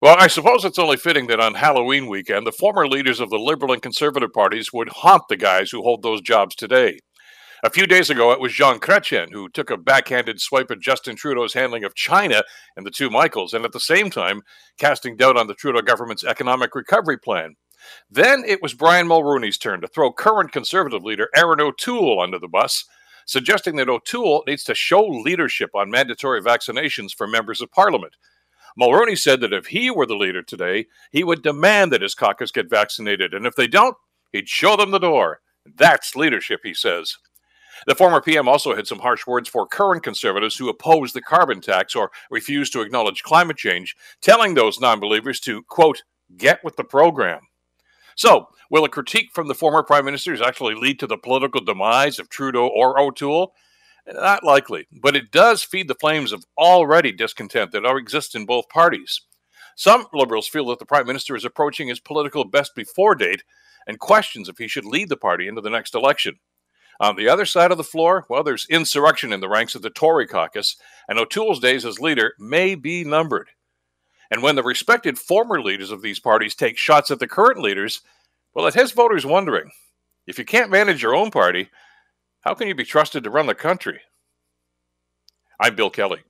Well, I suppose it's only fitting that on Halloween weekend, the former leaders of the Liberal and Conservative parties would haunt the guys who hold those jobs today. A few days ago, it was Jean Chrétien who took a backhanded swipe at Justin Trudeau's handling of China and the two Michaels, and at the same time, casting doubt on the Trudeau government's economic recovery plan. Then it was Brian Mulroney's turn to throw current Conservative leader Erin O'Toole under the bus, suggesting that O'Toole needs to show leadership on mandatory vaccinations for members of Parliament. Mulroney said that if he were the leader today, he would demand that his caucus get vaccinated, and if they don't, he'd show them the door. That's leadership, he says. The former PM also had some harsh words for current conservatives who oppose the carbon tax or refuse to acknowledge climate change, telling those non believers to, quote, get with the program. So, will a critique from the former prime ministers actually lead to the political demise of Trudeau or O'Toole? Not likely, but it does feed the flames of already discontent that exists in both parties. Some liberals feel that the prime minister is approaching his political best before date and questions if he should lead the party into the next election. On the other side of the floor, well, there's insurrection in the ranks of the Tory caucus, and O'Toole's days as leader may be numbered. And when the respected former leaders of these parties take shots at the current leaders, well, it has voters wondering if you can't manage your own party, how can you be trusted to run the country? I'm Bill Kelly.